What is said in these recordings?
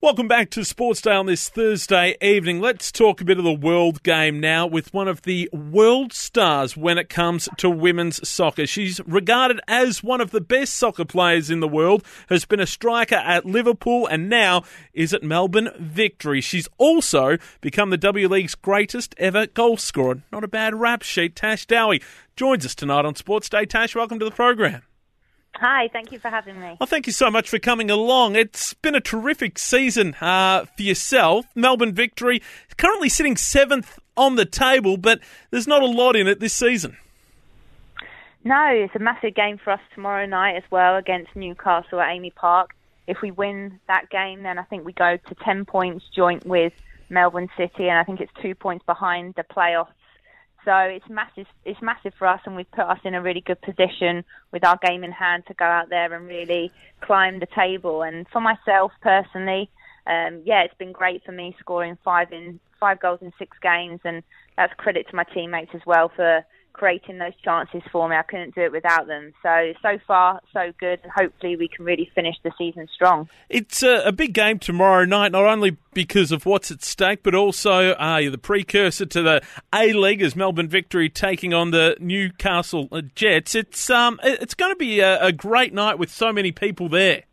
Welcome back to Sports Day on this Thursday evening. Let's talk a bit of the world game now with one of the world stars when it comes to women's soccer. She's regarded as one of the best soccer players in the world, has been a striker at Liverpool and now is at Melbourne Victory. She's also become the W League's greatest ever goal scorer. Not a bad rap sheet. Tash Dowie joins us tonight on Sports Day. Tash, welcome to the program. Hi, thank you for having me. Well, thank you so much for coming along. It's been a terrific season uh, for yourself. Melbourne victory, currently sitting seventh on the table, but there's not a lot in it this season. No, it's a massive game for us tomorrow night as well against Newcastle at AAMI Park. If we win that game, then I think we go to 10 points joint with Melbourne City, and I think it's two points behind the playoffs so it's massive. It's massive for us, and we've put us in a really good position with our game in hand to go out there and really climb the table. And for myself personally, um, yeah, it's been great for me scoring five in five goals in six games, and that's credit to my teammates as well for creating those chances for me. I couldn't do it without them. So, so far, so good. And hopefully, we can really finish the season strong. It's a, a big game tomorrow night, not only because of what's at stake, but also uh, the precursor to the A League as Melbourne Victory taking on the Newcastle Jets. It's um, it's going to be a, a great night with so many people there.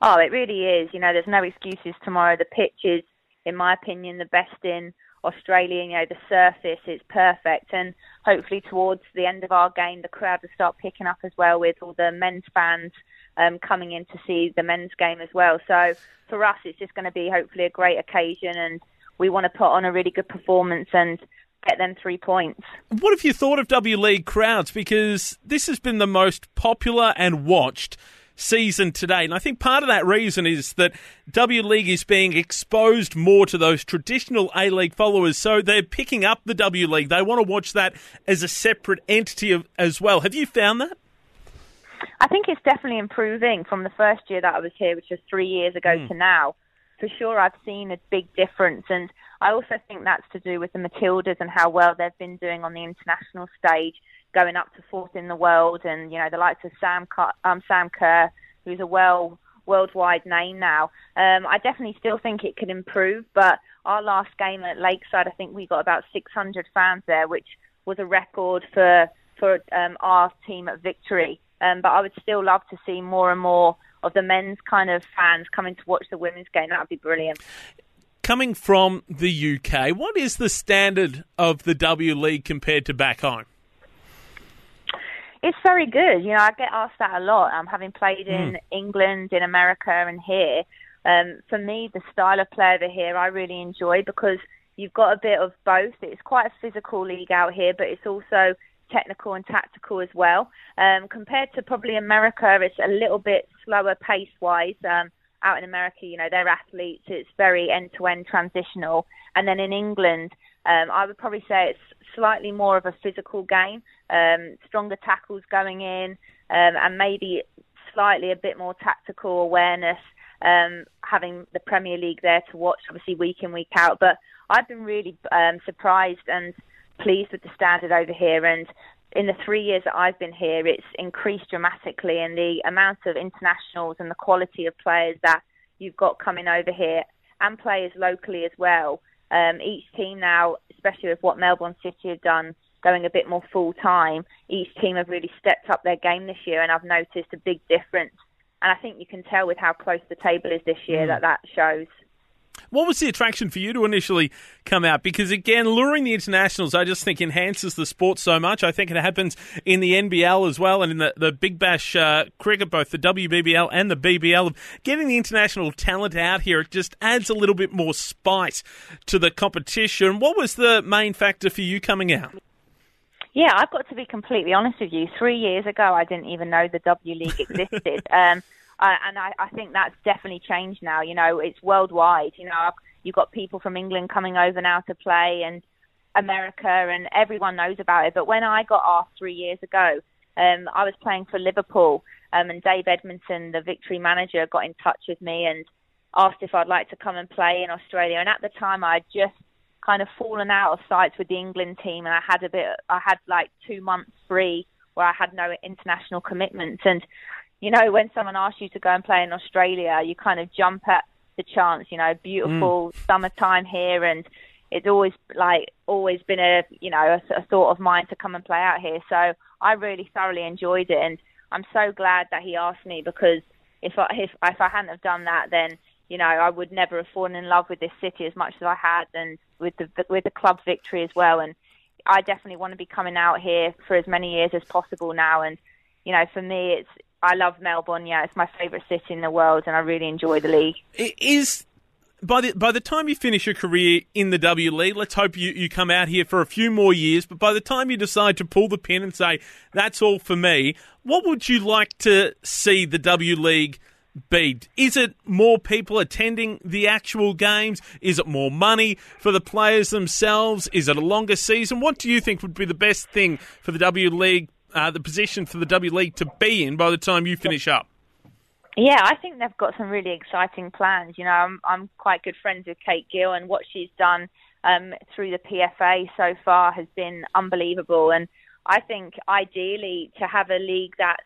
Oh, it really is. You know, there's no excuses tomorrow. The pitch is, in my opinion, the best in Australia, you know, the surface is perfect. And hopefully towards the end of our game, the crowd will start picking up as well with all the men's fans um, coming in to see the men's game as well. So for us, it's just going to be hopefully a great occasion and we want to put on a really good performance and get them three points. What have you thought of W League crowds? Because this has been the most popular and watched season today. And I think part of that reason is that W League is being exposed more to those traditional A League followers. So they're picking up the W League. They want to watch that as a separate entity as well. Have you found that? I think it's definitely improving from the first year that I was here, which was three years ago, mm. to now. For sure, I've seen a big difference. And I also think that's to do with the Matildas and how well they've been doing on the international stage going up to fourth in the world, and you know the likes of Sam um, Sam Kerr, who's a well worldwide name now. Um, I definitely still think it could improve, but our last game at Lakeside, I think we got about 600 fans there, which was a record for for um, our team at Victory. Um, but I would still love to see more and more of the men's kind of fans coming to watch the women's game. That would be brilliant. Coming from the UK, what is the standard of the W League compared to back home? It's very good. You know, I get asked that a lot. Um, having played in mm. England, in America, and here, um, for me, the style of play over here I really enjoy because you've got a bit of both. It's quite a physical league out here, but it's also technical and tactical as well. Um, compared to probably America, it's a little bit slower pace wise. Um, out in America, you know, they're athletes. It's very end to end transitional. And then in England, um, I would probably say it's slightly more of a physical game, um, stronger tackles going in, um, and maybe slightly a bit more tactical awareness. Um, having the Premier League there to watch, obviously week in week out. But I've been really um, surprised and pleased with the standard over here. And in the three years that I've been here, it's increased dramatically, and the amount of internationals and the quality of players that you've got coming over here, and players locally as well. Um, each team now, especially with what Melbourne City have done, going a bit more full time, each team have really stepped up their game this year, and I've noticed a big difference. And I think you can tell with how close the table is this year mm. that that shows. What was the attraction for you to initially come out? Because again, luring the internationals, I just think enhances the sport so much. I think it happens in the NBL as well and in the, the Big Bash uh, cricket, both the WBBL and the BBL. Getting the international talent out here, it just adds a little bit more spice to the competition. What was the main factor for you coming out? Yeah, I've got to be completely honest with you. Three years ago, I didn't even know the W League existed. um, uh, and I, I think that's definitely changed now. You know, it's worldwide. You know, you've got people from England coming over now to play, and America, and everyone knows about it. But when I got asked three years ago, um, I was playing for Liverpool, um, and Dave Edmondson, the victory manager, got in touch with me and asked if I'd like to come and play in Australia. And at the time, I would just kind of fallen out of sight with the England team, and I had a bit, I had like two months free where I had no international commitments. And you know, when someone asks you to go and play in Australia, you kind of jump at the chance. You know, beautiful mm. summertime here, and it's always like always been a you know a, a thought of mine to come and play out here. So I really thoroughly enjoyed it, and I'm so glad that he asked me because if I if if I hadn't have done that, then you know I would never have fallen in love with this city as much as I had, and with the with the club victory as well. And I definitely want to be coming out here for as many years as possible now. And you know, for me, it's I love Melbourne. Yeah, it's my favourite city in the world, and I really enjoy the league. It is by the by the time you finish your career in the W League, let's hope you, you come out here for a few more years. But by the time you decide to pull the pin and say that's all for me, what would you like to see the W League? be? Is it more people attending the actual games? Is it more money for the players themselves? Is it a longer season? What do you think would be the best thing for the W League uh, the position for the W League to be in by the time you finish up? Yeah, I think they've got some really exciting plans. You know, I'm I'm quite good friends with Kate Gill, and what she's done um, through the PFA so far has been unbelievable. And I think ideally to have a league that's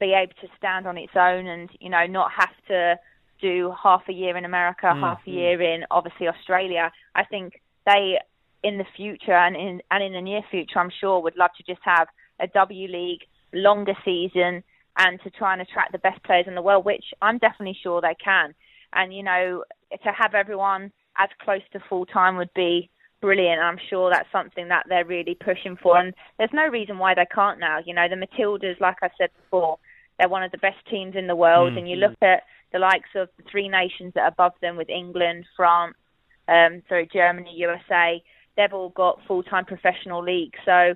be able to stand on its own, and you know, not have to do half a year in America, mm-hmm. half a year in obviously Australia. I think they in the future and in and in the near future, I'm sure would love to just have a W League longer season and to try and attract the best players in the world, which I'm definitely sure they can. And you know, to have everyone as close to full time would be brilliant. I'm sure that's something that they're really pushing for, and there's no reason why they can't now. You know, the Matildas, like I said before, they're one of the best teams in the world, mm-hmm. and you look at the likes of the three nations that are above them with England, France, um, sorry, Germany, USA. They've all got full-time professional leagues, so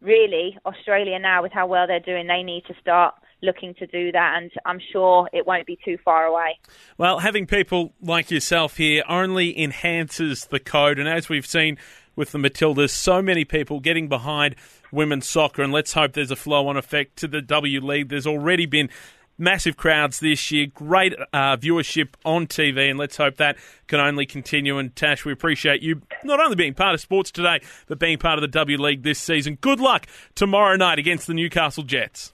really, Australia now, with how well they're doing, they need to start looking to do that, and I'm sure it won't be too far away. Well, having people like yourself here only enhances the code, and as we've seen with the Matildas, so many people getting behind women's soccer, and let's hope there's a flow on effect to the W League. There's already been massive crowds this year, great uh, viewership on TV, and let's hope that can only continue. And Tash, we appreciate you not only being part of sports today, but being part of the W League this season. Good luck tomorrow night against the Newcastle Jets.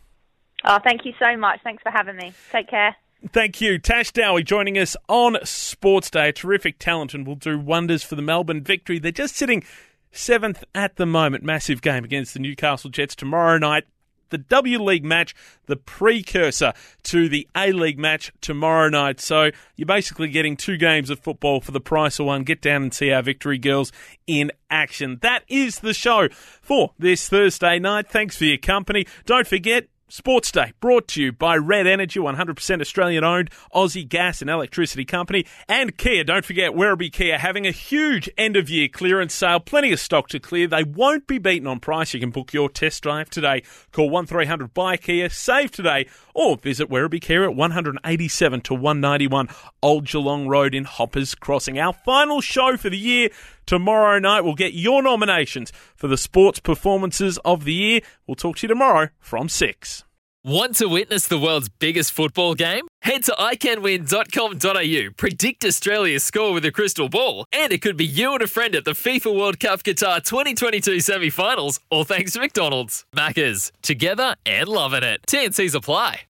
Oh, thank you so much. Thanks for having me. Take care. Thank you. Tash Dowie joining us on Sports Day. A terrific talent and will do wonders for the Melbourne victory. They're just sitting seventh at the moment. Massive game against the Newcastle Jets tomorrow night the W League match, the precursor to the A League match tomorrow night. So you're basically getting two games of football for the price of one. Get down and see our Victory Girls in action. That is the show for this Thursday night. Thanks for your company. Don't forget, Sports Day brought to you by Red Energy, 100% Australian owned Aussie gas and electricity company, and Kia. Don't forget, Werribee Kia having a huge end of year clearance sale. Plenty of stock to clear. They won't be beaten on price. You can book your test drive today. Call 1300 by Kia. Save today or visit Werribee Kia at 187 to 191 Old Geelong Road in Hoppers Crossing. Our final show for the year tomorrow night. We'll get your nominations for the sports performances of the year. We'll talk to you tomorrow from 6. Want to witness the world's biggest football game? Head to iCanWin.com.au, predict Australia's score with a crystal ball, and it could be you and a friend at the FIFA World Cup Qatar 2022 semi finals, all thanks to McDonald's. Maccas, together and loving it. TNCs apply.